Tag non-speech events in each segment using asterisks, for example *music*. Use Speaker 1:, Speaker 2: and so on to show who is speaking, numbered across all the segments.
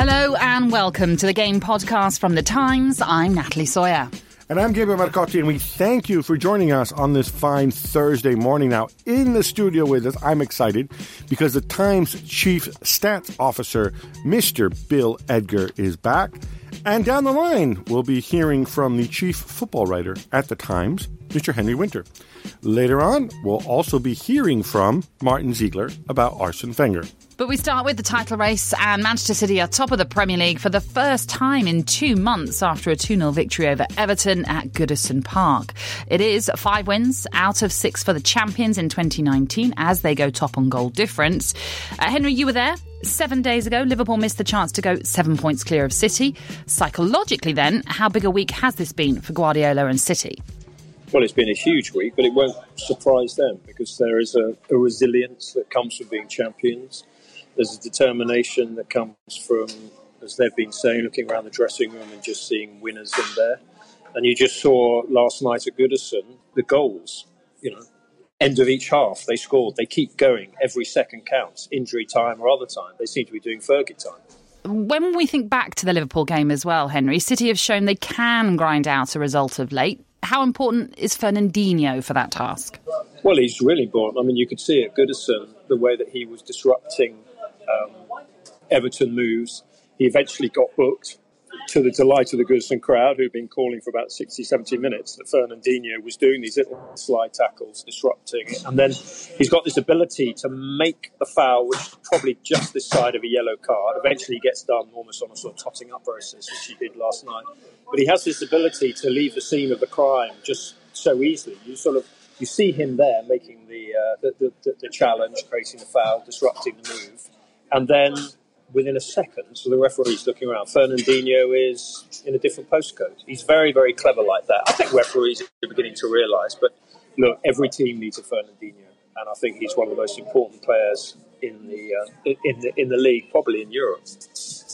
Speaker 1: Hello and welcome to the Game Podcast from The Times. I'm Natalie Sawyer.
Speaker 2: And I'm Gabriel Marcotti, and we thank you for joining us on this fine Thursday morning. Now, in the studio with us, I'm excited because the Times Chief Stats Officer, Mr. Bill Edgar, is back. And down the line, we'll be hearing from the Chief Football Writer at the Times, Mr. Henry Winter. Later on, we'll also be hearing from Martyn Ziegler about Arsene Wenger.
Speaker 1: But we start with the title race, and Manchester City are top of the Premier League for the first time in two months after a 2 0 victory over Everton at Goodison Park. It is five wins out of six for the champions in 2019 as they go top on goal difference. Uh, Henry, you were there. Seven days ago, Liverpool missed the chance to go seven points clear of City. Psychologically, then, how big a week has this been for Guardiola and City?
Speaker 3: Well, it's been a huge week, but it won't surprise them because there is a, a resilience that comes from being champions. There's a determination that comes from, as they've been saying, looking around the dressing room and just seeing winners in there. And you just saw last night at Goodison the goals, you know, end of each half, they scored. They keep going. Every second counts, injury time or other time. They seem to be doing Fergie time.
Speaker 1: When we think back to the Liverpool game as well, Henry, City have shown they can grind out a result of late. How important is Fernandinho for that task?
Speaker 3: Well, he's really important. I mean, you could see at Goodison the way that he was disrupting um, Everton moves. He eventually got booked to the delight of the Goodison crowd, who'd been calling for about 60, 70 minutes, that Fernandinho was doing these little slide tackles, disrupting. It. And then he's got this ability to make the foul, which is probably just this side of a yellow card. Eventually he gets done almost on a sort of totting up process, which he did last night. But he has this ability to leave the scene of the crime just so easily. You sort of you see him there making the, uh, the, the, the challenge, creating the foul, disrupting the move and then within a second, so the referee's looking around. Fernandinho is in a different postcode. He's very, very clever like that. I think referees are beginning to realise. But look, every team needs a Fernandinho, and I think he's one of the most important players in the uh, in the in the league, probably in Europe.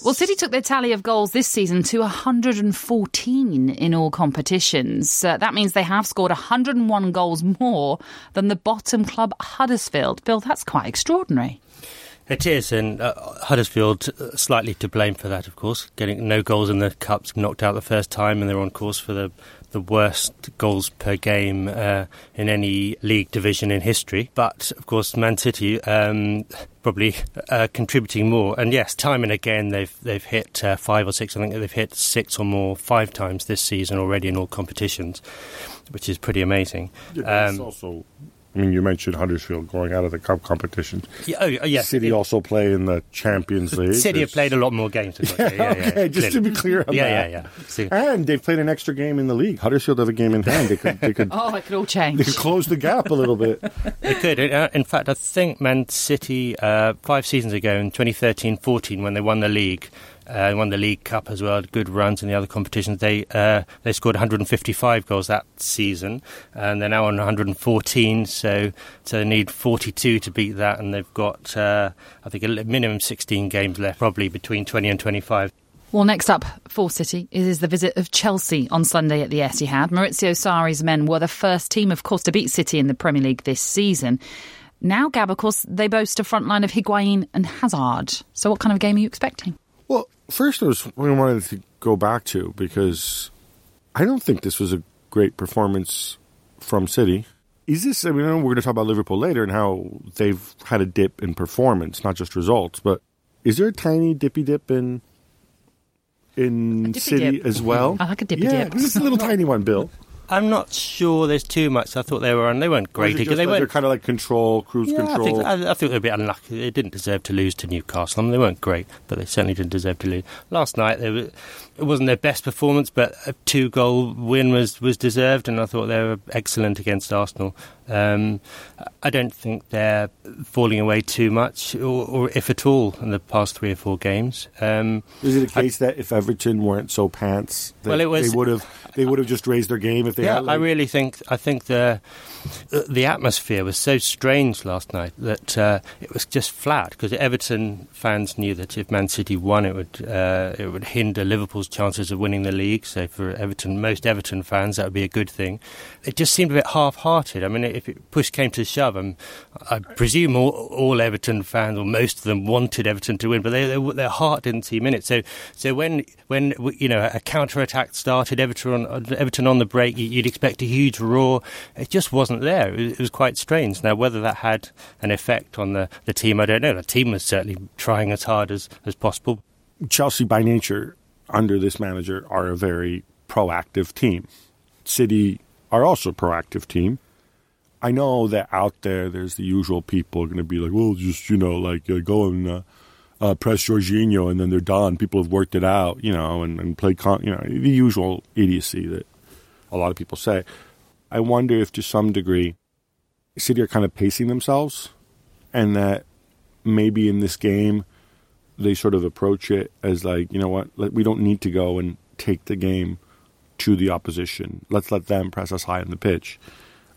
Speaker 1: Well, City took their tally of goals this season to 114 in all competitions. Uh, that means they have scored 101 goals more than the bottom club Huddersfield. Bill, that's quite extraordinary.
Speaker 4: It is, and uh, Huddersfield uh, slightly to blame for that, of course. Getting no goals in the cups, knocked out the first time, and they're on course for the the worst goals per game uh, in any league division in history. But of course, Man City um, probably uh, contributing more. And yes, time and again they've they've hit uh, five or six. I think they've hit six or more five times this season already in all competitions, which is pretty amazing.
Speaker 2: Yeah, um, also I mean, you mentioned Huddersfield going out of the cup competition.
Speaker 4: Yeah, oh, yes.
Speaker 2: City also play in the Champions *laughs* League.
Speaker 4: City have played a lot more games. *laughs*
Speaker 2: yeah, yeah, okay, yeah, just clearly. to be clear on
Speaker 4: yeah,
Speaker 2: that.
Speaker 4: Yeah, yeah, yeah.
Speaker 2: And they've played an extra game in the league. Huddersfield have a game in hand. They could, they could *laughs*
Speaker 1: oh, it could all change.
Speaker 2: They could close the gap a little bit.
Speaker 4: they could. Uh, in fact, I think Man City uh, five seasons ago in 2013-14 when they won the league, uh, won the League Cup as well, good runs in the other competitions. They uh, they scored 155 goals that season, and they're now on 114. So so they need 42 to beat that, and they've got uh, I think a minimum 16 games left, probably between 20 and 25.
Speaker 1: Well, next up for City is the visit of Chelsea on Sunday at the Etihad. Maurizio Sarri's men were the first team, of course, to beat City in the Premier League this season. Now, Gab, of course, they boast a front line of Higuain and Hazard. So, what kind of game are you expecting?
Speaker 2: Well, first, I was I wanted to go back to because I don't think this was a great performance from City. Is this? I mean, I we're going to talk about Liverpool later and how they've had a dip in performance, not just results. But is there a tiny dippy dip in in City
Speaker 1: dip.
Speaker 2: as well? *laughs*
Speaker 1: I like a dippy
Speaker 2: yeah,
Speaker 1: dip.
Speaker 2: just a little *laughs* tiny one, Bill.
Speaker 4: I'm not sure there's too much. I thought they were on. They weren't great. they
Speaker 2: like they're kind of like control, cruise
Speaker 4: Yeah, I
Speaker 2: control.
Speaker 4: think, I, I think they're a bit unlucky. They didn't deserve to lose to Newcastle. I mean, they weren't great, but they certainly didn't deserve to lose. Last night, they were, it wasn't their best performance, but a two-goal win was, was deserved, and I thought they were excellent against Arsenal. Um, I don't think they're falling away too much, or, or if at all, in the past three or four games. Um,
Speaker 2: Is it a case that if Everton weren't so pants, that
Speaker 4: Well, it was-
Speaker 2: they would have they would have just raised their game if they
Speaker 4: yeah,
Speaker 2: had?
Speaker 4: I really think I think the the atmosphere was so strange last night that uh, it was just flat because Everton fans knew that if Man City won, it would uh, it would hinder Liverpool's chances of winning the league. So for Everton, most Everton fans, that would be a good thing. It just seemed a bit half-hearted. I mean, if push came to shove, um, I presume all, all Everton fans or most of them wanted Everton to win, but they, they, their heart didn't seem in it. So so when when you know a counter attack started, Everton on Everton on the break, you- you'd expect a huge roar. It just wasn't there. It was, it was quite strange. Now whether that had an effect on the, the team, I don't know. The team was certainly trying as hard as, as possible.
Speaker 2: Chelsea, by nature, under this manager, are a very proactive team. City are also a proactive team. I know that out there, there's the usual people are going to be like, well, just, you know, like uh, go and uh, uh, press Jorginho and then they're done. People have worked it out, you know, and, and play, con- you know, the usual idiocy that a lot of people say. I wonder if to some degree, City are kind of pacing themselves and that maybe in this game, they sort of approach it as like, you know what, we don't need to go and take the game to the opposition. Let's let them press us high on the pitch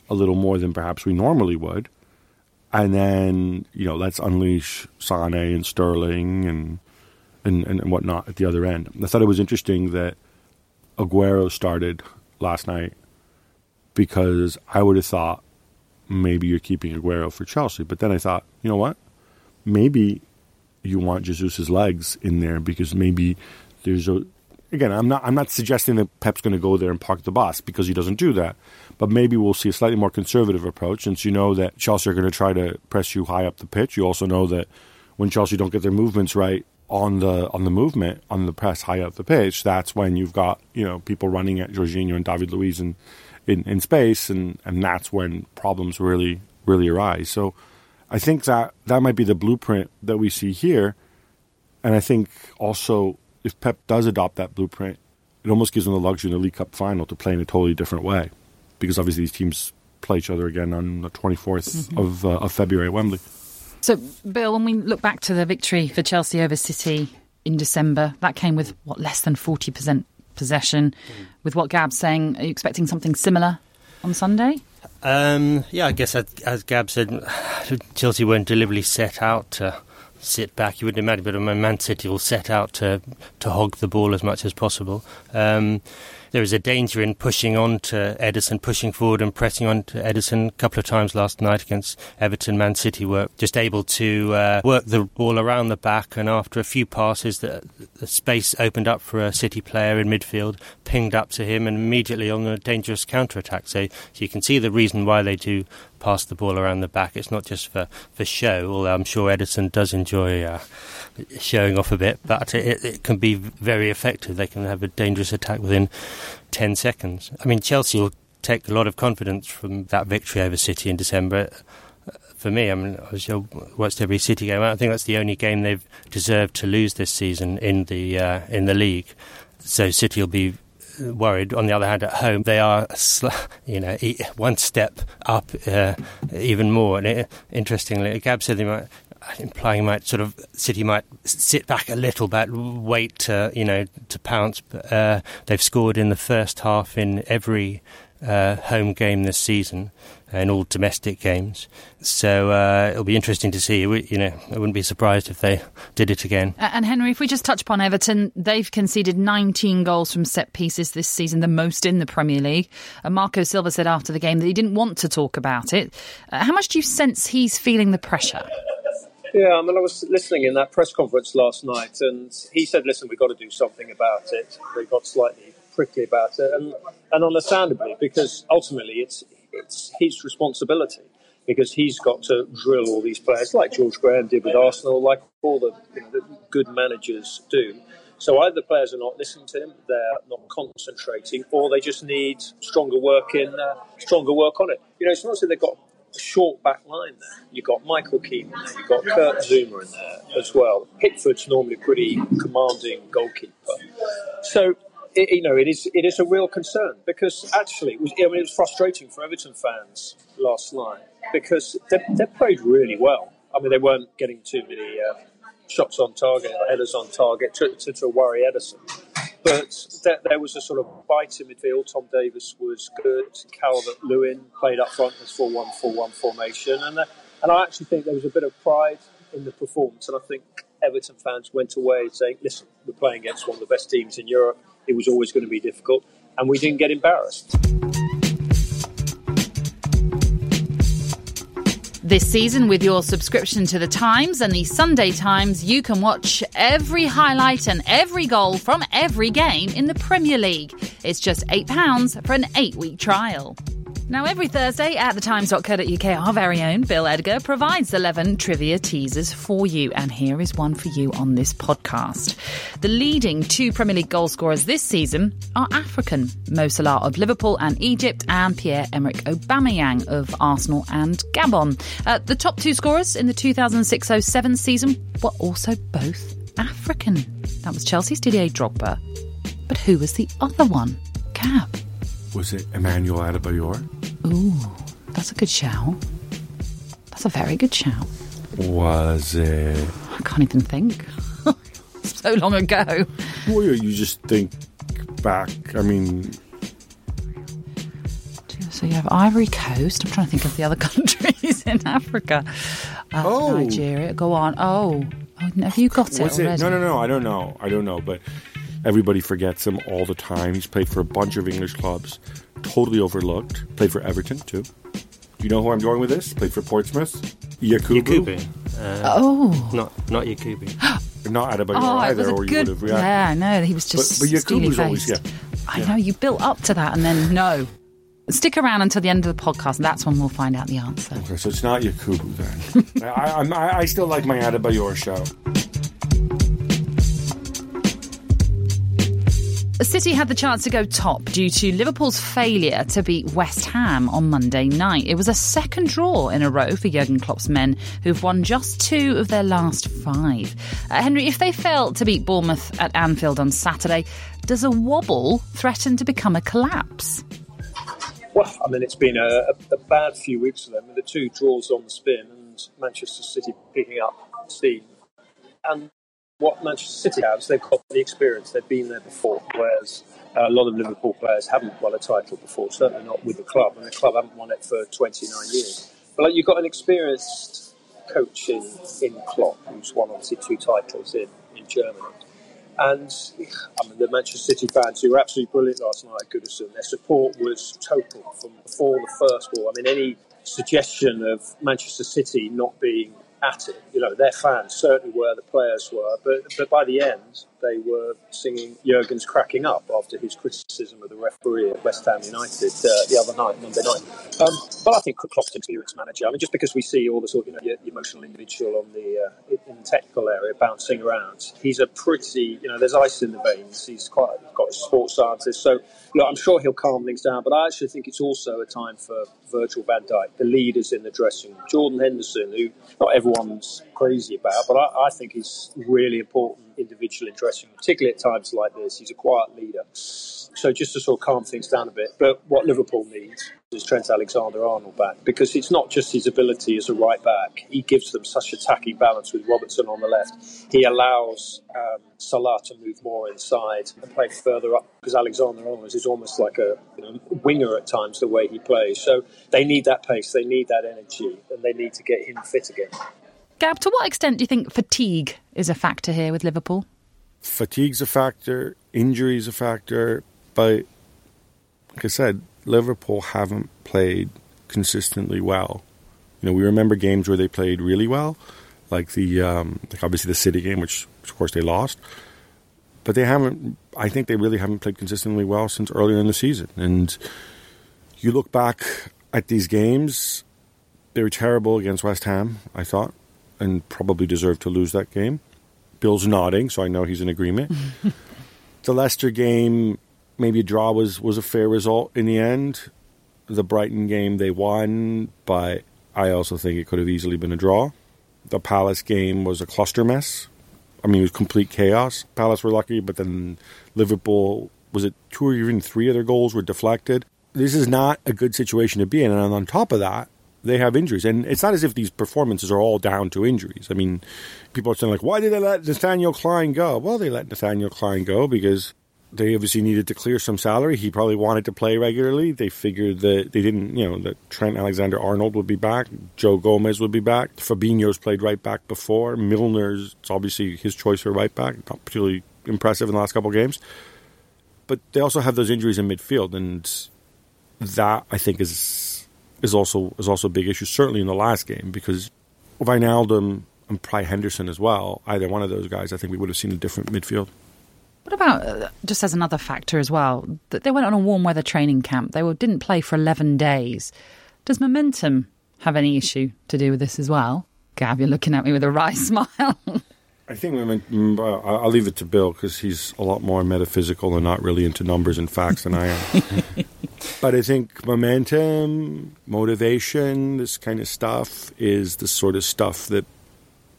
Speaker 2: a little more than perhaps we normally would. And then, you know, let's unleash Sane and Sterling and, and, and whatnot at the other end. I thought it was interesting that Aguero started last night because I would have thought maybe you're keeping Aguero for Chelsea. But then I thought, you know what? Maybe you want Jesus's legs in there because maybe there's a again I'm not I'm not suggesting that Pep's going to go there and park the bus because he doesn't do that but maybe we'll see a slightly more conservative approach since you know that Chelsea are going to try to press you high up the pitch you also know that when Chelsea don't get their movements right on the on the movement on the press high up the pitch that's when you've got you know people running at Jorginho and David Luiz in, in, in space and and that's when problems really really arise so I think that that might be the blueprint that we see here. And I think also if Pep does adopt that blueprint, it almost gives them the luxury in the League Cup final to play in a totally different way. Because obviously these teams play each other again on the 24th of, uh, of February at Wembley.
Speaker 1: So, Bill, when we look back to the victory for Chelsea over City in December, that came with what less than forty percent possession. With what Gab's saying, are you expecting something similar on Sunday?
Speaker 4: Um, yeah, I guess as, as Gab said, Chelsea weren't deliberately set out to sit back. You wouldn't imagine, but Man City will set out to to hog the ball as much as possible. Um, there is a danger in pushing on to Ederson, pushing forward and pressing on to Ederson. A couple of times last night against Everton, Man City were just able to uh, work the ball around the back, and after a few passes, the, the space opened up for a City player in midfield, pinged up to him, and immediately on a dangerous counter attack. So, so you can see the reason why they do pass the ball around the back. It's not just for, for show, although I'm sure Ederson does enjoy uh, showing off a bit, but it, it can be very effective. They can have a dangerous attack within 10 seconds. I mean, Chelsea will take a lot of confidence from that victory over City in December. For me, I mean, I watched every City game. I think that's the only game they've deserved to lose this season in the uh, in the league. So City will be worried. On the other hand, at home they are, *laughs* you know, one step up uh, even more. And it, interestingly, Gab said they might, implying might sort of City might sit back a little bit, wait to you know to pounce. Uh, they've scored in the first half in every uh, home game this season in all domestic games. So uh, it'll be interesting to see. You know, I wouldn't be surprised if they did it again.
Speaker 1: And Henry, if we just touch upon Everton, they've conceded 19 goals from set pieces this season, the most in the Premier League. And Marco Silva said after the game that he didn't want to talk about it. Uh, how much do you sense he's feeling the pressure?
Speaker 3: Yeah, I mean, I was listening in that press conference last night, and he said, "Listen, we've got to do something about it." They got slightly prickly about it, and and understandably, because ultimately it's it's his responsibility because he's got to drill all these players like George Graham did with Arsenal, like all the, you know, the good managers do. So either the players are not listening to him, they're not concentrating, or they just need stronger work in uh, stronger work on it. You know, it's not that they've got a short back line there. You've got Michael Keane there, you've got Kurt Zouma in there as well. Pickford's normally a pretty commanding goalkeeper. So it, you know, it is it is a real concern because actually, it was, I mean, it was frustrating for Everton fans last night because they, they played really well. I mean, they weren't getting too many uh, shots on target, or headers on target to, to, to worry Ederson. But there, there, was a sort of bite in midfield. Tom Davies was good. Calvert Lewin played up front as 4 1 4 1 formation. And, uh, and I actually think there was a bit of pride in the performance. And I think Everton fans went away saying, listen, we're playing against one of the best teams in Europe. It was always going to be difficult, and we didn't get embarrassed.
Speaker 1: This season, with your subscription to The Times and the Sunday Times, you can watch every highlight and every goal from every game in the Premier League. It's just £8 for an eight week trial. Now, every Thursday at thetimes.co.uk, our very own Bill Edgar provides 11 trivia teasers for you. And here is one for you on this podcast. The leading two Premier League goal scorers this season are African Mo Salah of Liverpool and Egypt, and Pierre Emerick Aubameyang of Arsenal and Gabon. Uh, the top two scorers in the 2006 07 season were also both African. That was Chelsea's Didier Drogba. But who was the other one? Gab.
Speaker 2: Was it Emmanuel Adebayor?
Speaker 1: Ooh, that's a good shout. That's a very good shout.
Speaker 2: Was it?
Speaker 1: I can't even think. *laughs* so long ago.
Speaker 2: Well, you just think back. I mean,
Speaker 1: so you have Ivory Coast. I'm trying to think of the other *laughs* countries in Africa. Uh, oh, Nigeria. Go on. Oh, oh have you got it
Speaker 2: was
Speaker 1: already?
Speaker 2: It? No, no, no. I don't know. I don't know. But Everybody forgets him all the time. He's played for a bunch of English clubs, totally overlooked. Played for Everton too. Do you know who I'm going with this? Played for Portsmouth. Yakubu.
Speaker 4: Yakubu.
Speaker 1: Uh, oh,
Speaker 4: not not Yakubu. *gasps*
Speaker 2: not Adebayor oh, either, or good, you would have reacted.
Speaker 1: Yeah, no, he was just.
Speaker 2: But, but Yakubu's always yeah.
Speaker 1: I know you built up to that, and then no. Stick around until the end of the podcast, and that's when we'll find out the answer.
Speaker 2: Okay, so it's not Yakubu then. *laughs* I, I, I still like my Adebayor show.
Speaker 1: City had the chance to go top due to Liverpool's failure to beat West Ham on Monday night. It was a second draw in a row for Jurgen Klopp's men, who've won just two of their last five. Uh, Henry, if they fail to beat Bournemouth at Anfield on Saturday, does a wobble threaten to become a collapse?
Speaker 3: Well, I mean, it's been a, a bad few weeks for them with the two draws on the spin and Manchester City picking up steam. And what Manchester City have is they've got the experience, they've been there before, whereas uh, a lot of Liverpool players haven't won a title before, certainly not with the club, and the club haven't won it for 29 years. But like, you've got an experienced coach in, in Klopp, who's won obviously two titles in, in Germany. And I mean, the Manchester City fans who were absolutely brilliant last night at Goodison, their support was total from before the first ball. I mean, any suggestion of Manchester City not being at it. You know, their fans certainly were, the players were, but but by the end, they were singing Jurgen's cracking up after his criticism of the referee at West Ham United uh, the other night, Monday night. Um, but I think Klopp's an experienced manager. I mean, just because we see all the sort of you know the emotional individual on the uh, in the technical area bouncing around, he's a pretty you know there's ice in the veins. He's quite he's got a sports scientist, so look, I'm sure he'll calm things down. But I actually think it's also a time for Virgil van Dijk, the leaders in the dressing room, Jordan Henderson, who not everyone's crazy about, but I, I think he's really important individual in dressing particularly at times like this. He's a quiet leader. So just to sort of calm things down a bit. But what Liverpool needs is Trent Alexander-Arnold back because it's not just his ability as a right back. He gives them such attacking balance with Robertson on the left. He allows um, Salah to move more inside and play further up because Alexander Arnold is almost like a you know, winger at times the way he plays. So they need that pace, they need that energy, and they need to get him fit again.
Speaker 1: Gab, to what extent do you think fatigue is a factor here with Liverpool?
Speaker 2: Fatigue's a factor, injury's a factor, but like I said, Liverpool haven't played consistently well. You know, we remember games where they played really well, like the um, like obviously the City game, which, which of course they lost, but they haven't. I think they really haven't played consistently well since earlier in the season. And you look back at these games, they were terrible against West Ham. I thought, and probably deserved to lose that game. Bill's nodding, so I know he's in agreement. *laughs* the Leicester game, maybe a draw was was a fair result in the end. The Brighton game they won, but I also think it could have easily been a draw. The Palace game was a cluster mess. I mean, it was complete chaos. Palace were lucky, but then Liverpool was it two or even three of their goals were deflected. This is not a good situation to be in, and on top of that, they have injuries, and it's not as if these performances are all down to injuries. I mean, people are saying like, "Why did they let Nathaniel Clyne go?" Well, they let Nathaniel Clyne go because they obviously needed to clear some salary. He probably wanted to play regularly. They figured that they didn't, you know, that Trent Alexander Arnold would be back, Joe Gomez would be back, Fabinho's played right back before, Milner's it's obviously his choice for right back, not particularly impressive in the last couple of games. But they also have those injuries in midfield, and that I think is is also is also a big issue. Certainly in the last game because Wijnaldum and probably Henderson as well. Either one of those guys, I think we would have seen a different midfield.
Speaker 1: What about uh, just as another factor as well? That they went on a warm weather training camp. They were, didn't play for eleven days. Does momentum have any issue to do with this as well? Gab, you're looking at me with a wry *laughs* smile.
Speaker 2: I think momentum. Well, I'll leave it to Bill because he's a lot more metaphysical and not really into numbers and facts than I am. *laughs* but I think momentum, motivation, this kind of stuff is the sort of stuff that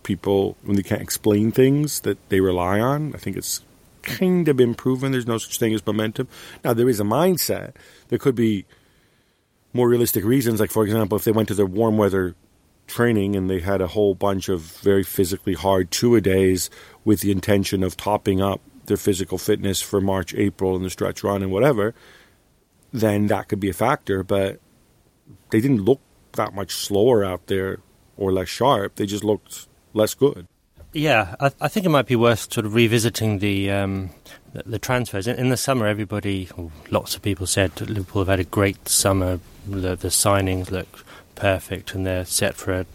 Speaker 2: people, when they can't explain things, that they rely on. I think it's kind of been proven. There's no such thing as momentum. Now there is a mindset. There could be more realistic reasons, like for example, if they went to their warm weather training and they had a whole bunch of very physically hard two a days with the intention of topping up their physical fitness for March, April, and the stretch run and whatever, then that could be a factor. But they didn't look that much slower out there or less sharp. They just looked less good.
Speaker 4: Yeah, I, I think it might be worth sort of revisiting the um, the, the transfers. In, in the summer, everybody, lots of people said Liverpool have had a great summer. The, the signings look perfect, and they're set for a,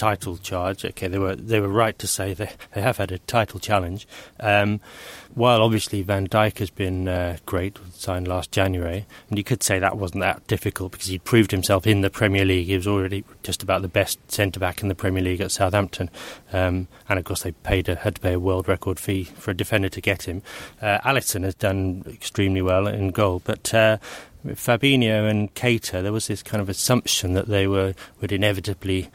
Speaker 4: title charge. Okay, they were they were right to say they they have had a title challenge. Um, while obviously Van Dijk has been uh, great, signed last January, and you could say that wasn't that difficult because he proved himself in the Premier League. He was already just about the best centre back in the Premier League at Southampton, um, and of course they paid a, had to pay a world record fee for a defender to get him. Uh, Alisson has done extremely well in goal, but. Uh, Fabinho and Keita, there was this kind of assumption that they were would inevitably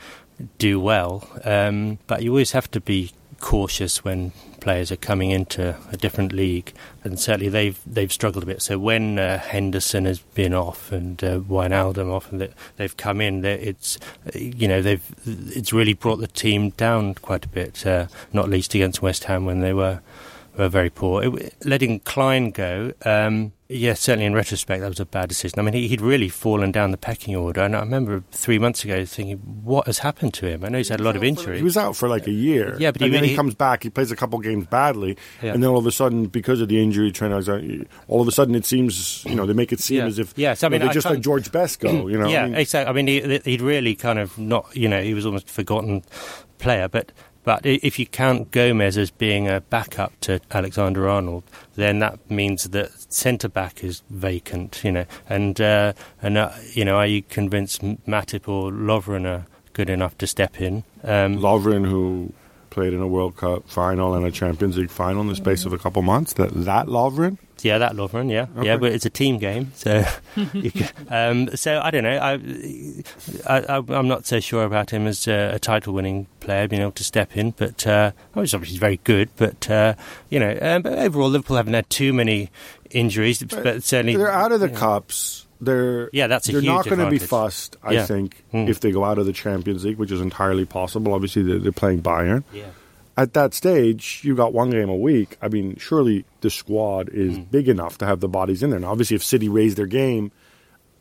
Speaker 4: do well, um, but you always have to be cautious when players are coming into a different league, and certainly they've they've struggled a bit. So when uh, Henderson has been off and uh, Wijnaldum off, and they, they've come in, it's you know they've it's really brought the team down quite a bit. Uh, not least against West Ham when they were were very poor. It, letting Clyne go, um, yeah, certainly in retrospect, that was a bad decision. I mean, he, he'd really fallen down the pecking order, and I remember three months ago thinking, what has happened to him? I know he's had a lot of injuries.
Speaker 2: He was out for like a year.
Speaker 4: Yeah, but
Speaker 2: and
Speaker 4: he-
Speaker 2: then he,
Speaker 4: he-
Speaker 2: comes back. He plays a couple games badly,
Speaker 4: Yeah.
Speaker 2: and then all of a sudden, because of the injury, Trent all of a sudden it seems you know they make it seem
Speaker 4: Yeah.
Speaker 2: as if
Speaker 4: Yes, I
Speaker 2: you know,
Speaker 4: mean,
Speaker 2: they just let George Best go. *clears throat* You know,
Speaker 4: yeah,
Speaker 2: I mean,
Speaker 4: exactly. I mean, he, he'd really kind of not, you know, he was almost forgotten player. But but if you count Gomez as being a backup to Alexander Arnold, then that means that centre back is vacant, you know. And uh, and uh, you know, are you convinced Matip or Lovren are good enough to step in? Um,
Speaker 2: Lovren, who played in a World Cup final and a Champions League final in the space of a couple months, that that Lovren.
Speaker 4: Yeah, that Lovren, yeah,
Speaker 2: Okay.
Speaker 4: yeah, but it's a team game, so *laughs* can, um, so I don't know. I, I, I'm not so sure about him as a, a title-winning player, being able to step in. But uh, oh, he's obviously very good. But uh, you know, um, but overall, Liverpool haven't had too many injuries, but certainly
Speaker 2: They're out of the
Speaker 4: yeah.
Speaker 2: cups. They're
Speaker 4: Yeah, that's a
Speaker 2: they're not going to be fussed. I
Speaker 4: Yeah.
Speaker 2: think
Speaker 4: Mm.
Speaker 2: if they go out of the Champions League, which is entirely possible. Obviously, they're, they're playing Bayern.
Speaker 4: Yeah.
Speaker 2: at that stage, you got one game a week. I mean, surely the squad is mm. big enough to have the bodies in there. Now, obviously, if City raise their game,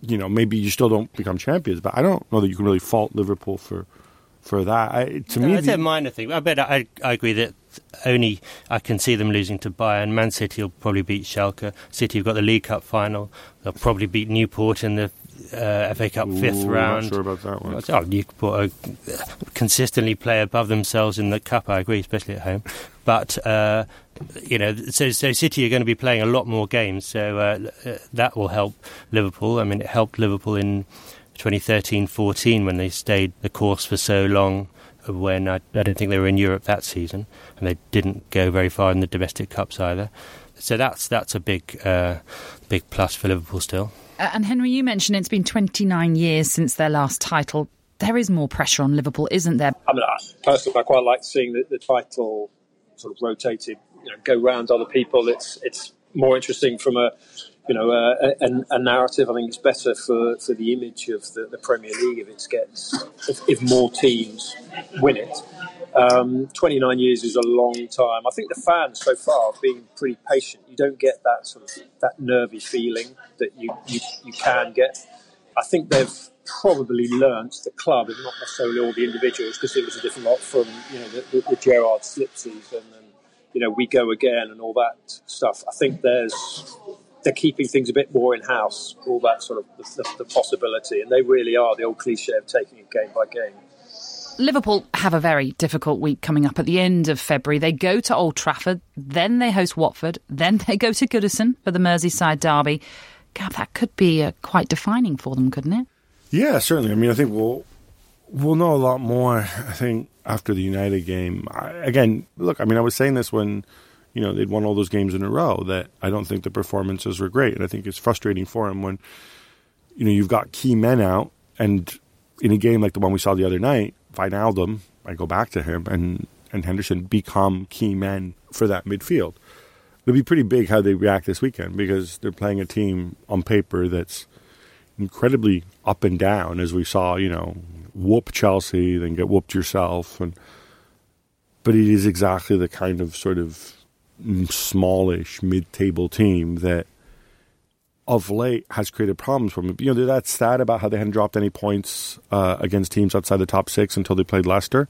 Speaker 2: you know, maybe you still don't become champions. But I don't know that you can really fault Liverpool for for that. I, to no, me,
Speaker 4: it's the, a minor thing. I bet I, I agree that only I can see them losing to Bayern. Man City will probably beat Schalke. City have got the League Cup final. They'll probably beat Newport in the uh, FA Cup
Speaker 2: Ooh,
Speaker 4: fifth round.
Speaker 2: Not sure about that one.
Speaker 4: Oh, Newport consistently play above themselves in the cup. I agree, especially at home. But uh, you know, so so City are going to be playing a lot more games, so uh, uh that will help Liverpool. I mean, it helped Liverpool in 2013-14 when they stayed the course for so long. When I, I don't think they were in Europe that season, and they didn't go very far in the domestic cups either. So that's that's a big uh, big plus for Liverpool still.
Speaker 1: Uh, and Henry, you mentioned it's been 29 years since their last title. There is more pressure on Liverpool, isn't there?
Speaker 3: I mean, personally, I quite like seeing the, the title sort of rotated, you know, go round other people. It's it's more interesting from a you know a, a, a, narrative. I think it's better for, for the image of the, the Premier League if it gets if, if more teams win it. Um, 29 years is a long time. I think the fans so far have been pretty patient. You don't get that sort of that nervy feeling that you, you, you can get. I think they've probably learnt the club, and not necessarily all the individuals, because it was a different lot from you know the, the, the Gerrard slip season and you know we go again and all that stuff. I think there's they're keeping things a bit more in house, all that sort of the, the, the possibility, and they really are the old cliche of taking it game by game.
Speaker 1: Liverpool have a very difficult week coming up at the end of February. They go to Old Trafford, then they host Watford, then they go to Goodison for the Merseyside derby. God, that could be uh, quite defining for them, couldn't it?
Speaker 2: Yeah, certainly. I mean, I think we'll we'll know a lot more. I think after the United game. I, again, look, I mean, I was saying this when you know they'd won all those games in a row that I don't think the performances were great, and I think it's frustrating for him when you know you've got key men out and in a game like the one we saw the other night, Wijnaldum, I go back to him, and, and Henderson become key men for that midfield. It'll be pretty big how they react this weekend because they're playing a team on paper that's incredibly up and down, as we saw, you know, whoop Chelsea, then get whooped yourself. and But it is exactly the kind of sort of smallish mid-table team that of late has created problems for them. You know, that stat about how they hadn't dropped any points uh, against teams outside the top six until they played Leicester.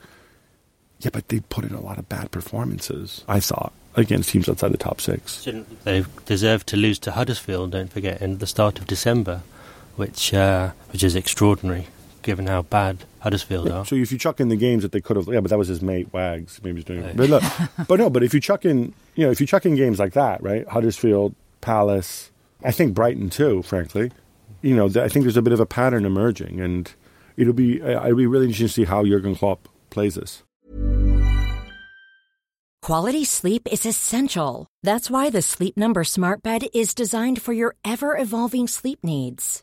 Speaker 2: Yeah, but they put in a lot of bad performances, I thought, against teams outside the top six.
Speaker 4: They deserve to lose to Huddersfield, don't forget, in the start of December, which uh, which is extraordinary given how bad Huddersfield are.
Speaker 2: So if you chuck in the games that they could have, yeah, but that was his mate Wags. Maybe he's doing it. But look, *laughs* but no, but if you chuck in, you know, if you chuck in games like that, right? Huddersfield, Palace, I think Brighton too, frankly. You know, I think there's a bit of a pattern emerging, and it'll be uh, it'll be really interesting to see how Jurgen Klopp plays this.
Speaker 5: Quality sleep is essential. That's why the Sleep Number Smart Bed is designed for your ever evolving sleep needs.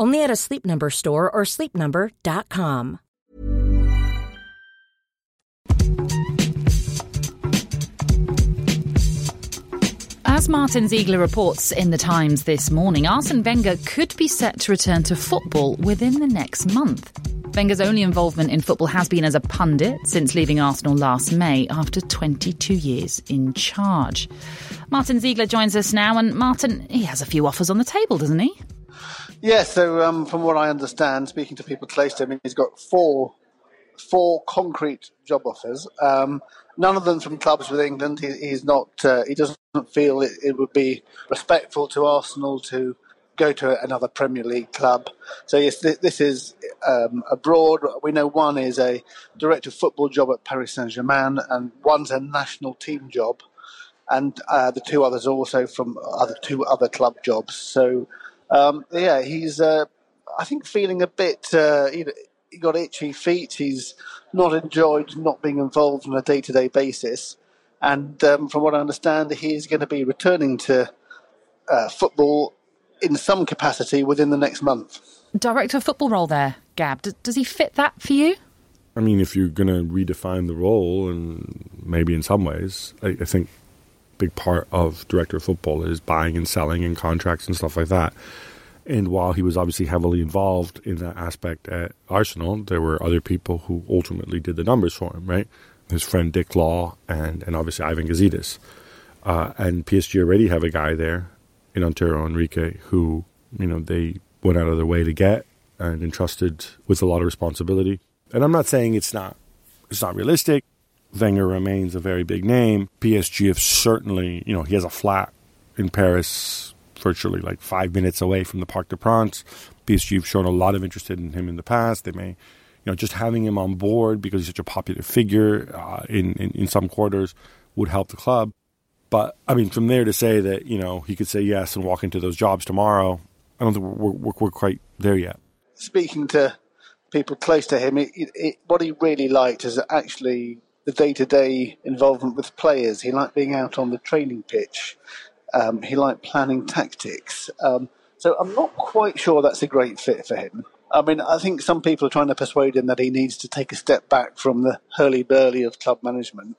Speaker 5: Only at a Sleep Number store or sleepnumber.com.
Speaker 1: As Martyn Ziegler reports in The Times this morning, Arsene Wenger could be set to return to football within the next month. Wenger's only involvement in football has been as a pundit since leaving Arsenal last May after 22 years in charge. Martyn Ziegler joins us now, and Martyn, he has a few offers on the table, doesn't he?
Speaker 6: Yeah, so um, from what I understand, speaking to people close to him, he's got four four concrete job offers. Um, none of them from clubs with England. He, he's not. Uh, he doesn't feel it, it, would be respectful to Arsenal to go to another Premier League club. So yes, this is um, abroad. We know one is a director of football job at Paris Saint Germain, and one's a national team job, and uh, the two others are also from other two other club jobs. So um, yeah, he's. Uh, I think feeling a bit. Uh, you know, he got itchy feet. He's not enjoyed not being involved on a day to day basis. and um, from what I understand, he is going to be returning to uh, football in some capacity within the next month.
Speaker 1: Director of football role there, Gab. D- does he fit that for you?
Speaker 2: I mean, if you're going to redefine the role, and maybe in some ways, I, I think big part of director football is buying and selling and contracts and stuff like that. And while he was obviously heavily involved in that aspect at Arsenal, there were other people who ultimately did the numbers for him, right? His friend Dick Law and, and obviously Ivan Gazidis. Uh, and PSG already have a guy there in Antero Henrique who, you know, they went out of their way to get and entrusted with a lot of responsibility. And I'm not saying it's not it's not realistic. Wenger remains a very big name. PSG have certainly, you know, he has a flat in Paris, virtually like five minutes away from the Parc des Princes. PSG have shown a lot of interest in him in the past. They may, you know, just having him on board because he's such a popular figure uh, in, in, in some quarters would help the club. But I mean, from there to say that you know he could say yes and walk into those jobs tomorrow, I don't think we're, we're, we're quite there yet.
Speaker 6: Speaking to people close to him, it, it, what he really liked is actually the day-to-day involvement with players. He liked being out on the training pitch. Um, he liked planning tactics. Um, so I'm not quite sure that's a great fit for him. I mean, I think some people are trying to persuade him that he needs to take a step back from the hurly-burly of club management,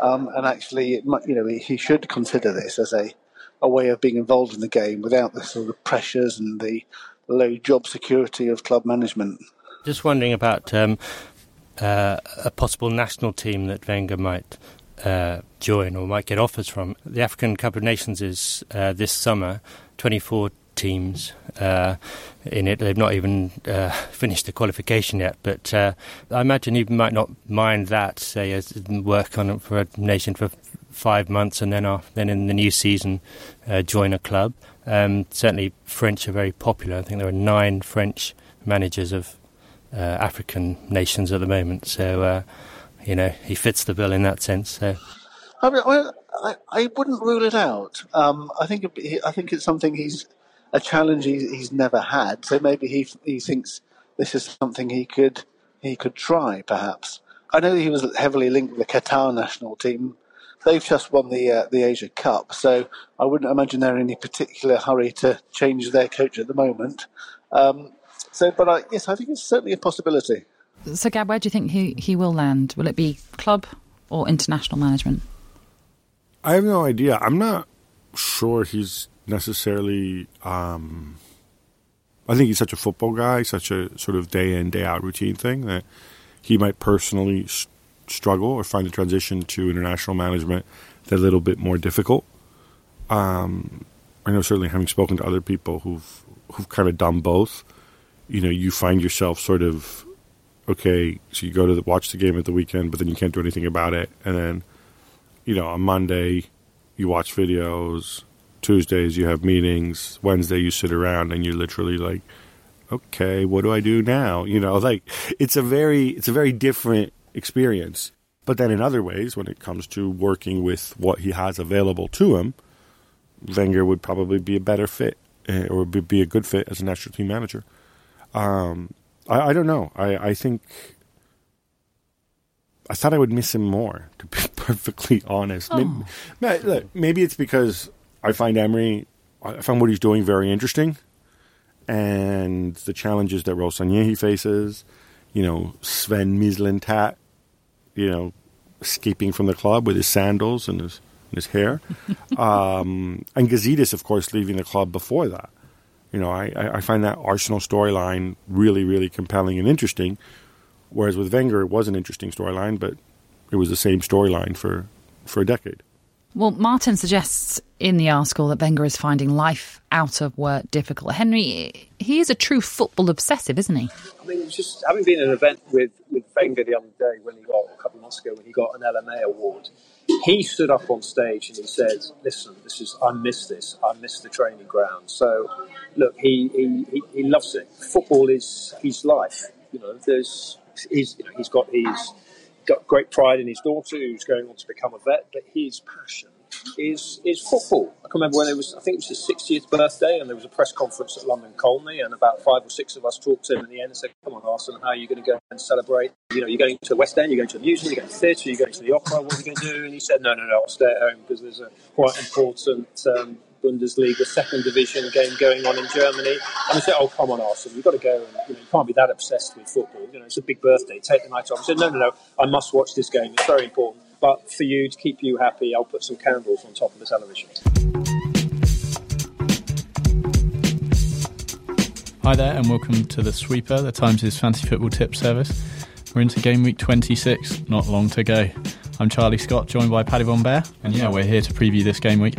Speaker 6: um, and actually, might, you know, he, he, should consider this as a a way of being involved in the game without the sort of pressures and the low job security of club management.
Speaker 4: Just wondering about um, uh, a possible national team that Wenger might uh, join or might get offers from. The African Cup of Nations is uh, this summer, 24 teams uh, in it. They've not even uh, *laughs* finished the qualification yet, but uh, I imagine he might not mind that, say, as work on it for a nation for five months and then off, then in the new season join a club. Um, certainly, French are very popular. I think there are nine French managers of uh, African nations at the moment. So, uh, you know, he fits the bill in that sense. So.
Speaker 6: I, mean, I, I wouldn't rule it out. Um, I think I think it's something he's a challenge he's, he's never had. So maybe he he thinks this is something he could he could try. Perhaps I know he was heavily linked with the Qatar national team. They've just won the uh, the Asia Cup, so I wouldn't imagine they're in any particular hurry to change their coach at the moment. Um, so, but I, yes, I think it's certainly a possibility.
Speaker 1: So, Gab, where do you think he, he will land? Will it be club or international management?
Speaker 2: I have no idea. I'm not sure he's necessarily. Um, I think he's such a football guy, such a sort of day in, day out routine thing that he might personally sh- struggle or find the transition to international management a little bit more difficult. Um, I know certainly having spoken to other people who've who've kind of done both, you know, you find yourself sort of okay. So you go to the, watch the game at the weekend, but then you can't do anything about it, and then you know on Monday you watch videos. Tuesdays you have meetings. Wednesday you sit around and you're literally like, okay, what do I do now? You know, *laughs* like it's a very it's a very different experience. But then in other ways, when it comes to working with what he has available to him, Wenger would probably be a better fit uh, or be a good fit as a national team manager. Um, I, I, don't know. I, I think I thought I would miss him more, to be *laughs* perfectly honest.
Speaker 1: Oh.
Speaker 2: Maybe, look, maybe it's because I find Emery, I find what he's doing very interesting, and the challenges that Raul Sanllehi he faces. You know, Sven Mislintat, you know, escaping from the club with his sandals and his and his hair, *laughs* um, and Gazidis, of course, leaving the club before that. You know, I, I find that Arsenal storyline really, really compelling and interesting. Whereas with Wenger, it was an interesting storyline, but it was the same storyline for, for a decade.
Speaker 1: Well, Martyn suggests in the article that Wenger is finding life out of work difficult. Henry, he is a true football obsessive, isn't he?
Speaker 3: I mean, just having been at an event with, with Wenger the other day when he got a couple of months ago when he got an LMA award, he stood up on stage and he said, "Listen, this is I miss this. I miss the training ground." So, look, he he, he loves it. Football is his life. You know, there's he's you know, he's got he's got great pride in his daughter who's going on to become a vet, but his passion is is football. I can remember when it was, I think it was his 60th birthday, and there was a press conference at London Colney, and about five or six of us talked to him in the end and said, "Come on, Arsene, how are you going to go and celebrate? You know, you're going to the West End, you're going to the museum, you're going to the theatre, you're going to the opera. What are you going to do?" And he said, "No, no, no, I'll stay at home because there's a quite important." Um, Bundesliga second division game going on in Germany. And I said, "Oh, come on, Arsene, you've got to go. And, you, know, you can't be that obsessed with football. You know, it's a big birthday. Take the night off." I said, "No, no, no. I must watch this game. It's very important. But for you to keep you happy, I'll put some candles on top of the television."
Speaker 7: Hi there, and welcome to the Sweeper, the Times' fantasy football tip service. We're into game week 26, not long to go. I'm Charlie Scott, joined by Paddy von Behr, and yeah, we're here to preview this game week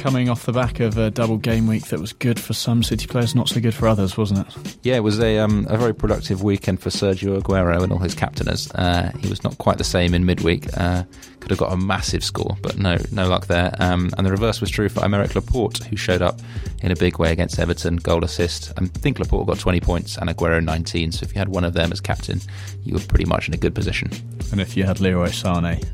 Speaker 7: coming off the back of a double game week that was good for some City players, not so good for others, wasn't it?
Speaker 8: Yeah, it was a, um, a very productive weekend for Sergio Aguero and all his captainers. Uh, he was not quite the same in midweek. Uh, could have got a massive score, but no, no luck there. Um, and the reverse was true for Aymeric Laporte, who showed up in a big way against Everton, goal assist. I think Laporte got 20 points and Aguero 19. So if you had one of them as captain, you were pretty much in a good position.
Speaker 7: And if you had Leroy Sané,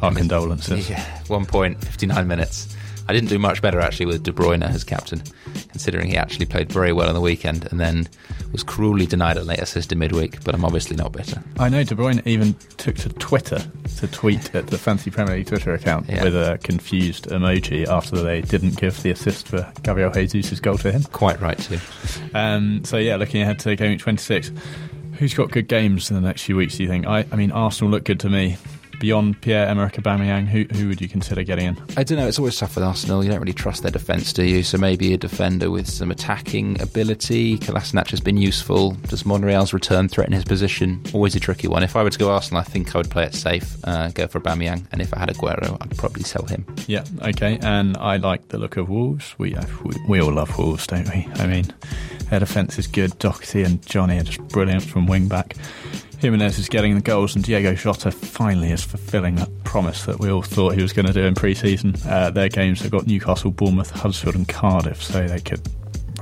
Speaker 7: our condolences. *laughs*
Speaker 8: Yeah, one point, 59 minutes. I didn't do much better actually with De Bruyne as captain, considering he actually played very well on the weekend and then was cruelly denied a late assist in midweek. But I'm obviously not better.
Speaker 7: I know De Bruyne even took to Twitter to tweet at the Fantasy Premier League Twitter account
Speaker 8: Yeah.
Speaker 7: with a confused emoji after they didn't give the assist for Gabriel Jesus' goal to him.
Speaker 8: Quite right too.
Speaker 7: Um, so yeah, looking ahead to game 26, who's got good games in the next few weeks? Do you think? I, I mean, Arsenal look good to me. Beyond Pierre Emerick Aubameyang, who who would you consider getting in?
Speaker 8: I don't know. It's always tough with Arsenal. You don't really trust their defence, do you? So maybe a defender with some attacking ability. Kolasinac has been useful. Does Monreal's return threaten his position? Always a tricky one. If I were to go Arsenal, I think I would play it safe, uh, go for Aubameyang, and if I had Aguero, I'd probably sell him.
Speaker 7: Yeah, okay. And I like the look of Wolves. We uh, we, we all love Wolves, don't we? I mean, their defence is good. Doherty and Jonny are just brilliant from wing back. Jimenez is getting the goals, and Diego Jota finally is fulfilling that promise that we all thought he was going to do in pre-season. Uh, their games have got Newcastle, Bournemouth, Huddersfield, and Cardiff, so they could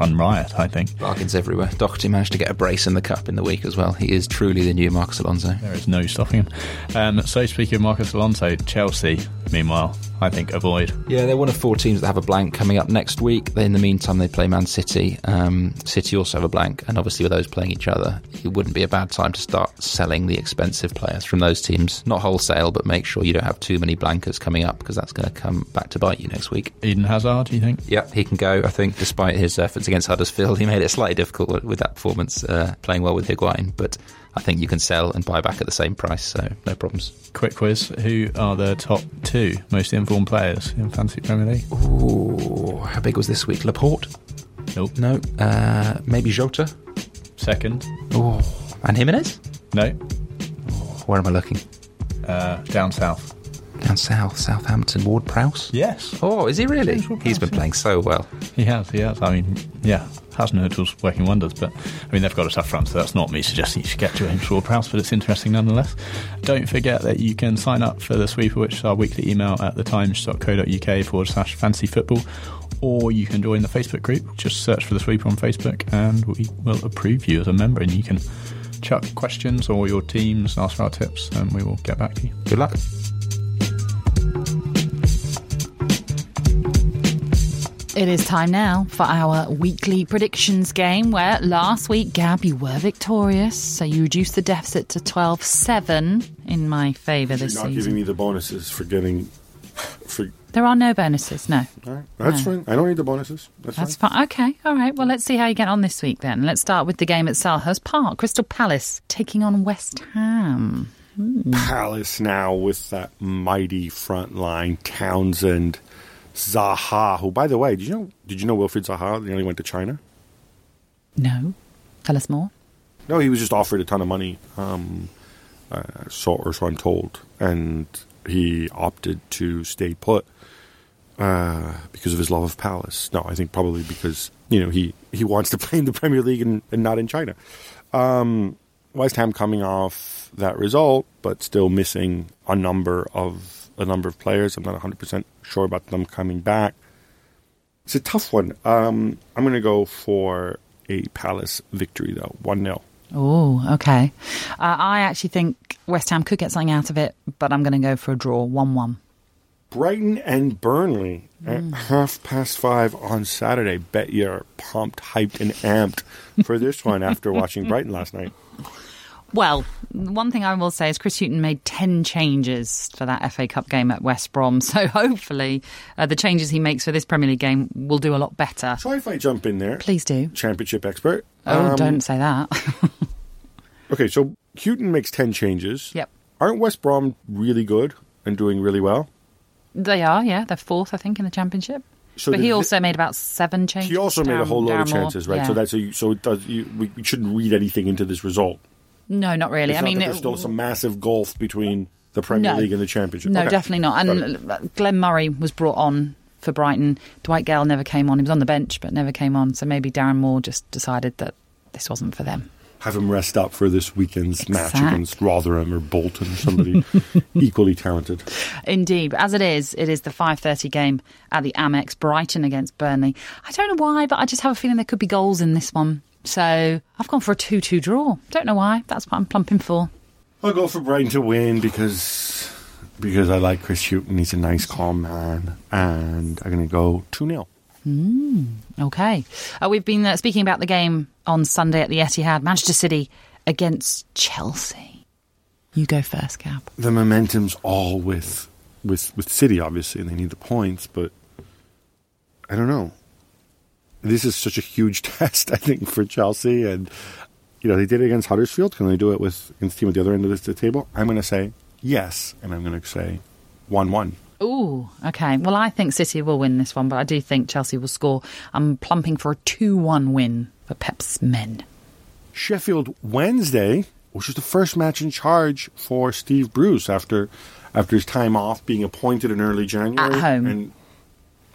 Speaker 7: run riot. I think
Speaker 8: Bargains everywhere. Doherty managed to get a brace in the cup in the week as well. He is truly the new Marcos Alonso.
Speaker 7: there is no stopping him. Um, so speaking of Marcos Alonso, Chelsea, meanwhile, I think avoid.
Speaker 8: Yeah, they're one of four teams that have a blank coming up next week. In the meantime, they play Man City. Um, City also have a blank, and obviously with those playing each other, it wouldn't be a bad time to start selling the expensive players from those teams. Not wholesale, but make sure you don't have too many blankers coming up because that's going to come back to bite you next week.
Speaker 7: Eden Hazard, do you think?
Speaker 8: Yep, he can go. I think, despite his efforts against Huddersfield, *laughs* he made it slightly difficult with that performance, uh, playing well with Higuain. But I think you can sell and buy back at the same price, so no problems.
Speaker 7: Quick quiz: Who are the top two most informed players in Fantasy Premier League?
Speaker 8: Ooh, how big was this week? Laporte?
Speaker 7: Nope.
Speaker 8: No. Uh, maybe Jota?
Speaker 7: Second?
Speaker 8: Oh, and Jimenez?
Speaker 7: No.
Speaker 8: Where am I looking?
Speaker 7: Uh, down south.
Speaker 8: Down south, Southampton, Ward Prowse.
Speaker 7: Yes,
Speaker 8: Oh, is he really? He's been playing so well.
Speaker 7: he has. He has. I mean, yeah, Hasenhüttl's working wonders, but I mean they've got a tough front, so that's not me suggesting you should get to James Ward-Prowse, but it's interesting nonetheless. Don't forget that you can sign up for the Sweeper, which is our weekly email at thetimes.co.uk forward slash fantasy football. Or you can join the Facebook group. Just search for the Sweeper on Facebook, and we will approve you as a member. And you can chuck questions or your teams, ask for our tips, and we will get back to you.
Speaker 8: Good luck.
Speaker 1: It is time now for our weekly predictions game where last week, Gab, you were victorious. So you reduced the deficit to 12 7 in my favour
Speaker 2: You're
Speaker 1: this
Speaker 2: not
Speaker 1: season.
Speaker 2: giving me the bonuses for getting. For,
Speaker 1: There are no bonuses, no.
Speaker 2: all right, that's
Speaker 1: No.
Speaker 2: fine. I don't need the bonuses. That's,
Speaker 1: That's
Speaker 2: fine.
Speaker 1: fine. Okay, all right. Well, let's see how you get on this week then. Let's start with the game at Selhurst Park. Crystal Palace taking on West Ham. Hmm.
Speaker 2: Palace now with that mighty front line, Townsend, Zaha. Who, by the way, did you know? Did you know Wilfried Zaha nearly went to China?
Speaker 1: No. Tell us more.
Speaker 2: No, he was just offered a ton of money. Um, uh, so or so I'm told, and he opted to stay put uh, because of his love of Palace. No, I think probably because you know he he wants to *laughs* play in the Premier League and, and not in China. Um, West Ham coming off that result, but still missing a number of a number of players. I'm not 100 percent sure about them coming back. It's a tough one. Um, I'm going to go for a Palace victory though, one 0
Speaker 1: Oh, okay. Uh, I actually think West Ham could get something out of it, but I'm going to go for a draw 1 1.
Speaker 2: Brighton and Burnley at half past five on Saturday. Bet you're pumped, hyped, and amped for this one after watching *laughs* Brighton last night.
Speaker 1: Well, one thing I will say is Chris Hughton made 10 changes for that FA Cup game at West Brom. *laughs* So hopefully uh, the changes he makes for this Premier League game will do a lot better.
Speaker 2: Sorry if I jump in there.
Speaker 1: Please do.
Speaker 2: Championship expert.
Speaker 1: Oh,
Speaker 2: Um,
Speaker 1: don't say that. *laughs*
Speaker 2: Okay, so Hughton makes 10 changes.
Speaker 1: yep.
Speaker 2: Aren't West Brom really good and doing really well?
Speaker 1: They are, yeah. They're fourth, I think, in the Championship.
Speaker 2: So
Speaker 1: but
Speaker 2: the-
Speaker 1: he also made about seven changes.
Speaker 2: He also made a whole load of chances, right?
Speaker 1: Yeah.
Speaker 2: So that's a, so it does. You, we shouldn't read anything into this result.
Speaker 1: No, not really.
Speaker 2: It's
Speaker 1: I
Speaker 2: not
Speaker 1: mean,
Speaker 2: there's
Speaker 1: it-
Speaker 2: still some massive gulf between the Premier
Speaker 1: No.
Speaker 2: League and the Championship.
Speaker 1: No,
Speaker 2: Okay.
Speaker 1: definitely not. And. Glenn Murray was brought on for Brighton. Dwight Gayle never came on. He was on the bench, but never came on. So maybe Darren Moore just decided that this wasn't for them.
Speaker 2: have him rest up for this weekend's match against Rotherham or Bolton or somebody *laughs* equally talented.
Speaker 1: Indeed, but as it is, it is the 5:30 game at the Amex, Brighton against Burnley. I don't know why, but I just have a feeling there could be goals in this one. So I've gone for a 2-2 draw. Don't know why. That's what I'm plumping for.
Speaker 2: I'll go for Brighton to win because because I like Chris Hughton. He's a nice, calm man, and I'm going to go two 0
Speaker 1: Okay. Uh, we've been uh, speaking about the game on Sunday at the Etihad, Manchester City against Chelsea. You go first, Gab.
Speaker 2: The momentum's all with with with City, obviously, and they need the points. But I don't know. This is such a huge *laughs* test, I think, for Chelsea, and you know they did it against Huddersfield. Can they do it with against the team at the other end of the table? I'm going to say yes, and I'm going to say one-one.
Speaker 1: Ooh, okay. Well, I think City will win this one, but I do think Chelsea will score. I'm plumping for a 2 1 win for Pep's men.
Speaker 2: Sheffield Wednesday, which was the first match in charge for Steve Bruce after after his time off, being appointed in early January
Speaker 1: At home.
Speaker 2: and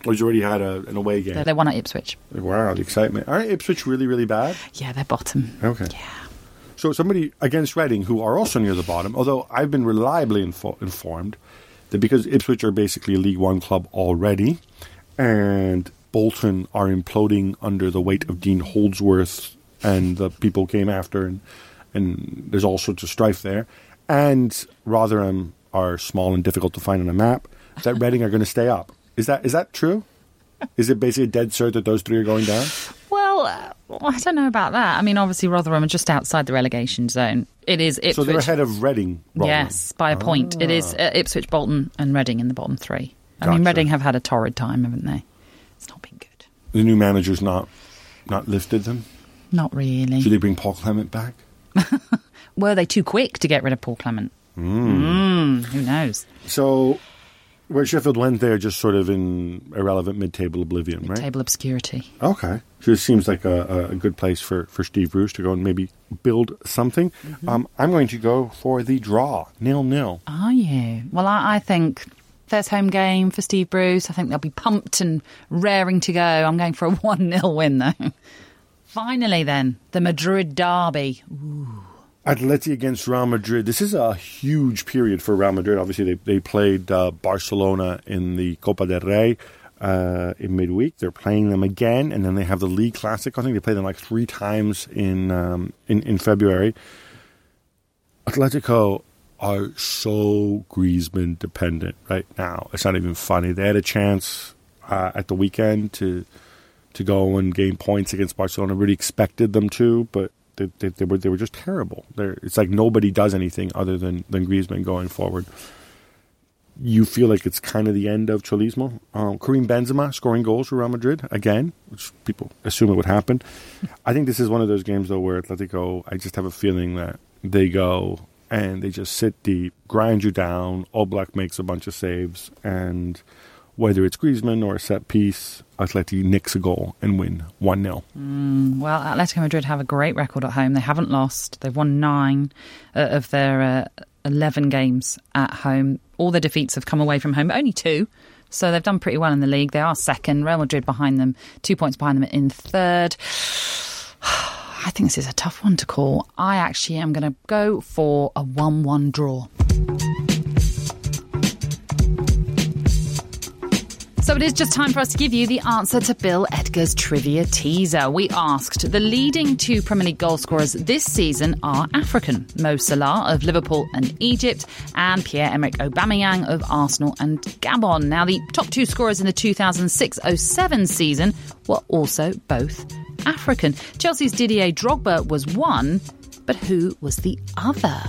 Speaker 2: well, he's already had a, an away game.
Speaker 1: They, they won at Ipswich.
Speaker 2: Wow, the excitement! Aren't Ipswich really, really bad?
Speaker 1: Yeah, they're bottom.
Speaker 2: Okay.
Speaker 1: Yeah.
Speaker 2: So somebody against Reading, who are also near the bottom, although I've been reliably info- informed that because Ipswich are basically a League One club already, and Bolton are imploding under the weight of Dean Holdsworth and the people came after, and and there's all sorts of strife there, and Rotherham are small and difficult to find on a map. That *laughs* Reading are going to stay up. Is that is that true? Is it basically a dead cert that those three are going down?
Speaker 1: Well, uh, I don't know about that. I mean, obviously, Rotherham are just outside the relegation zone. It is Ipswich.
Speaker 2: So they're ahead of Reading. Rotherham.
Speaker 1: Yes, by a point. It is uh, Ipswich, Bolton, and Reading in the bottom three. I mean, Reading have had a torrid time, haven't they? It's not been good.
Speaker 2: The new manager's not not lifted them.
Speaker 1: Not really.
Speaker 2: Should they bring Paul Clement back? *laughs*
Speaker 1: Were they too quick to get rid of Paul Clement? Mm, who knows?
Speaker 2: So, where Sheffield went there, just sort of in irrelevant mid-table oblivion, right?
Speaker 1: Table obscurity.
Speaker 2: Okay, so it seems like a, a good place for, for Steve Bruce to go and maybe build something. Um, I'm going to go for the draw, nil nil.
Speaker 1: Are you? Well, I, I think first home game for Steve Bruce. I think they'll be pumped and raring to go. I'm going for a *laughs* 1 0 win, though. Finally, then, the Madrid derby.
Speaker 2: Atleti against Real Madrid. This is a huge period for Real Madrid. Obviously, they they played uh, Barcelona in the Copa del Rey uh, in midweek. They're playing them again, and then they have the League Classic. I think they play them like three times in um, in, in February. Atletico are so Griezmann dependent right now. It's not even funny. They had a chance uh, at the weekend to to go and gain points against Barcelona. Really expected them to, but they, they, they were they were just terrible. They're, it's like nobody does anything other than than Griezmann going forward. You feel like it's kind of the end of Cholismo. Um, Karim Benzema scoring goals for Real Madrid again, which people assume it would happen. I think this is one of those games though where Atletico. I just have a feeling that they go and they just sit deep, grind you down. Oblak makes a bunch of saves, and whether it's Griezmann or a set piece, Atleti nicks a goal and win one 0
Speaker 1: Well, Atletico Madrid have a great record at home. They haven't lost. They've won nine uh, of their uh, 11 games at home. All their defeats have come away from home, but only two. So they've done pretty well in the league. They are second. Real Madrid behind them, two points behind them in third. *sighs* I think this is a tough one to call. I actually am going to go for a 1 1 draw. So it is just time for us to give you the answer to Bill Edgar's trivia teaser. We asked the leading two Premier League goal scorers this season are African Mo Salah of Liverpool and Egypt, and Pierre Emerick Aubameyang of Arsenal and Gabon. Now, the top two scorers in the 2006 07 season were also both African. Chelsea's Didier Drogba was one, but who was the other?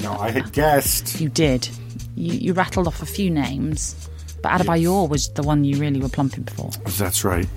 Speaker 2: No, I had guessed.
Speaker 1: You did. You, you rattled off a few names. But Adebayor was the one you really were plumping for.
Speaker 2: That's right.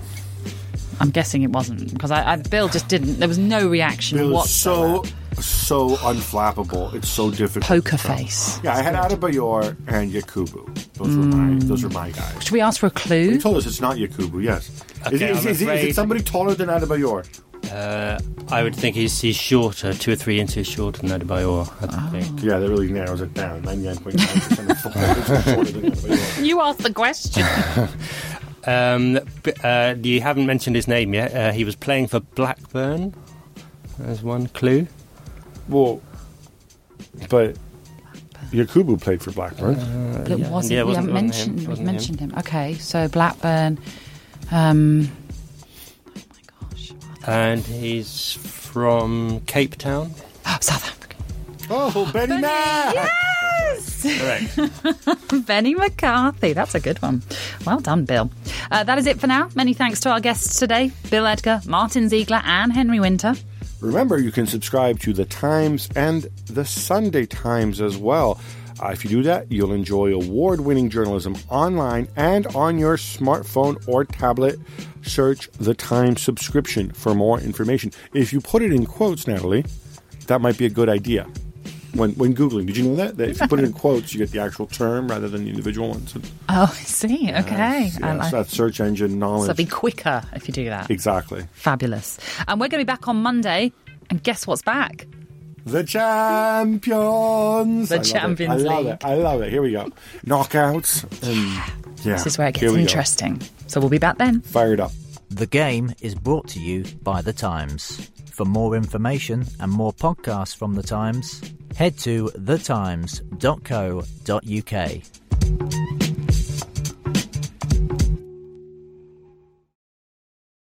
Speaker 1: I'm guessing it wasn't because I, I, Bill just didn't. There was no reaction
Speaker 2: Bill
Speaker 1: whatsoever.
Speaker 2: so so unflappable. It's so difficult.
Speaker 1: Poker face.
Speaker 2: Yeah, I had Adebayor and Yakubu. Those were my mm. those are my guys.
Speaker 1: Should we ask for a clue?
Speaker 2: You told us it's not Yakubu. Yes. is,
Speaker 4: Okay,
Speaker 2: it, is,
Speaker 4: I'm
Speaker 2: is it- is it somebody taller than Adebayor?
Speaker 4: Uh, I would think he's, he's shorter, two or three inches shorter than Adebayor. I think.
Speaker 2: Yeah, that really narrows it down. Ninety nine point nine percent of football is taller than Adebayor.
Speaker 1: You asked the question. *laughs*
Speaker 4: Um, b- uh, you haven't mentioned his name yet. Uh, he was playing for Blackburn. There's one clue.
Speaker 2: Well, but Yakubu played for Blackburn.
Speaker 1: it
Speaker 4: yeah.
Speaker 1: wasn't.
Speaker 4: Yeah, it
Speaker 1: we
Speaker 4: wasn't-
Speaker 1: haven't
Speaker 4: wasn't him,
Speaker 1: mentioned. We've
Speaker 4: wasn't him.
Speaker 1: mentioned him. Okay, so Blackburn. Um,
Speaker 4: And he's from Cape Town.
Speaker 1: South Africa.
Speaker 2: oh, Benni Mac! Yes!
Speaker 4: Correct. *laughs*
Speaker 1: Benni McCarthy. That's a good one. Well done, Bill. Uh, that is it for now. Many thanks to our guests today Bill Edgar, Martyn Ziegler, and Henry Winter.
Speaker 2: Remember, you can subscribe to the Times and the Sunday Times as well. Uh, if you do that, you'll enjoy award winning journalism online and on your smartphone or tablet. Search the Times subscription for more information. If you put it in quotes, Natalie, that might be a good idea. When, when Googling, did you know that? That if you put it in *laughs* quotes, you get the actual term rather than the individual ones.
Speaker 1: Oh, I see. Okay.
Speaker 2: Yes,
Speaker 1: like-
Speaker 2: that's search engine knowledge.
Speaker 1: so it'll be quicker if you do that.
Speaker 2: exactly.
Speaker 1: Fabulous. And we're going to be back on Monday. And guess what's back?
Speaker 2: The champions.
Speaker 1: The
Speaker 2: I love.
Speaker 1: Champions
Speaker 2: I love
Speaker 1: League.
Speaker 2: it. I love it. Here we go. Knockouts. And yeah.
Speaker 1: This is where it gets
Speaker 2: we go.
Speaker 1: interesting. So we'll be back then.
Speaker 2: Fired up.
Speaker 9: The game is brought to you by The Times. For more information and more podcasts from The Times, head to thetimes.co.uk.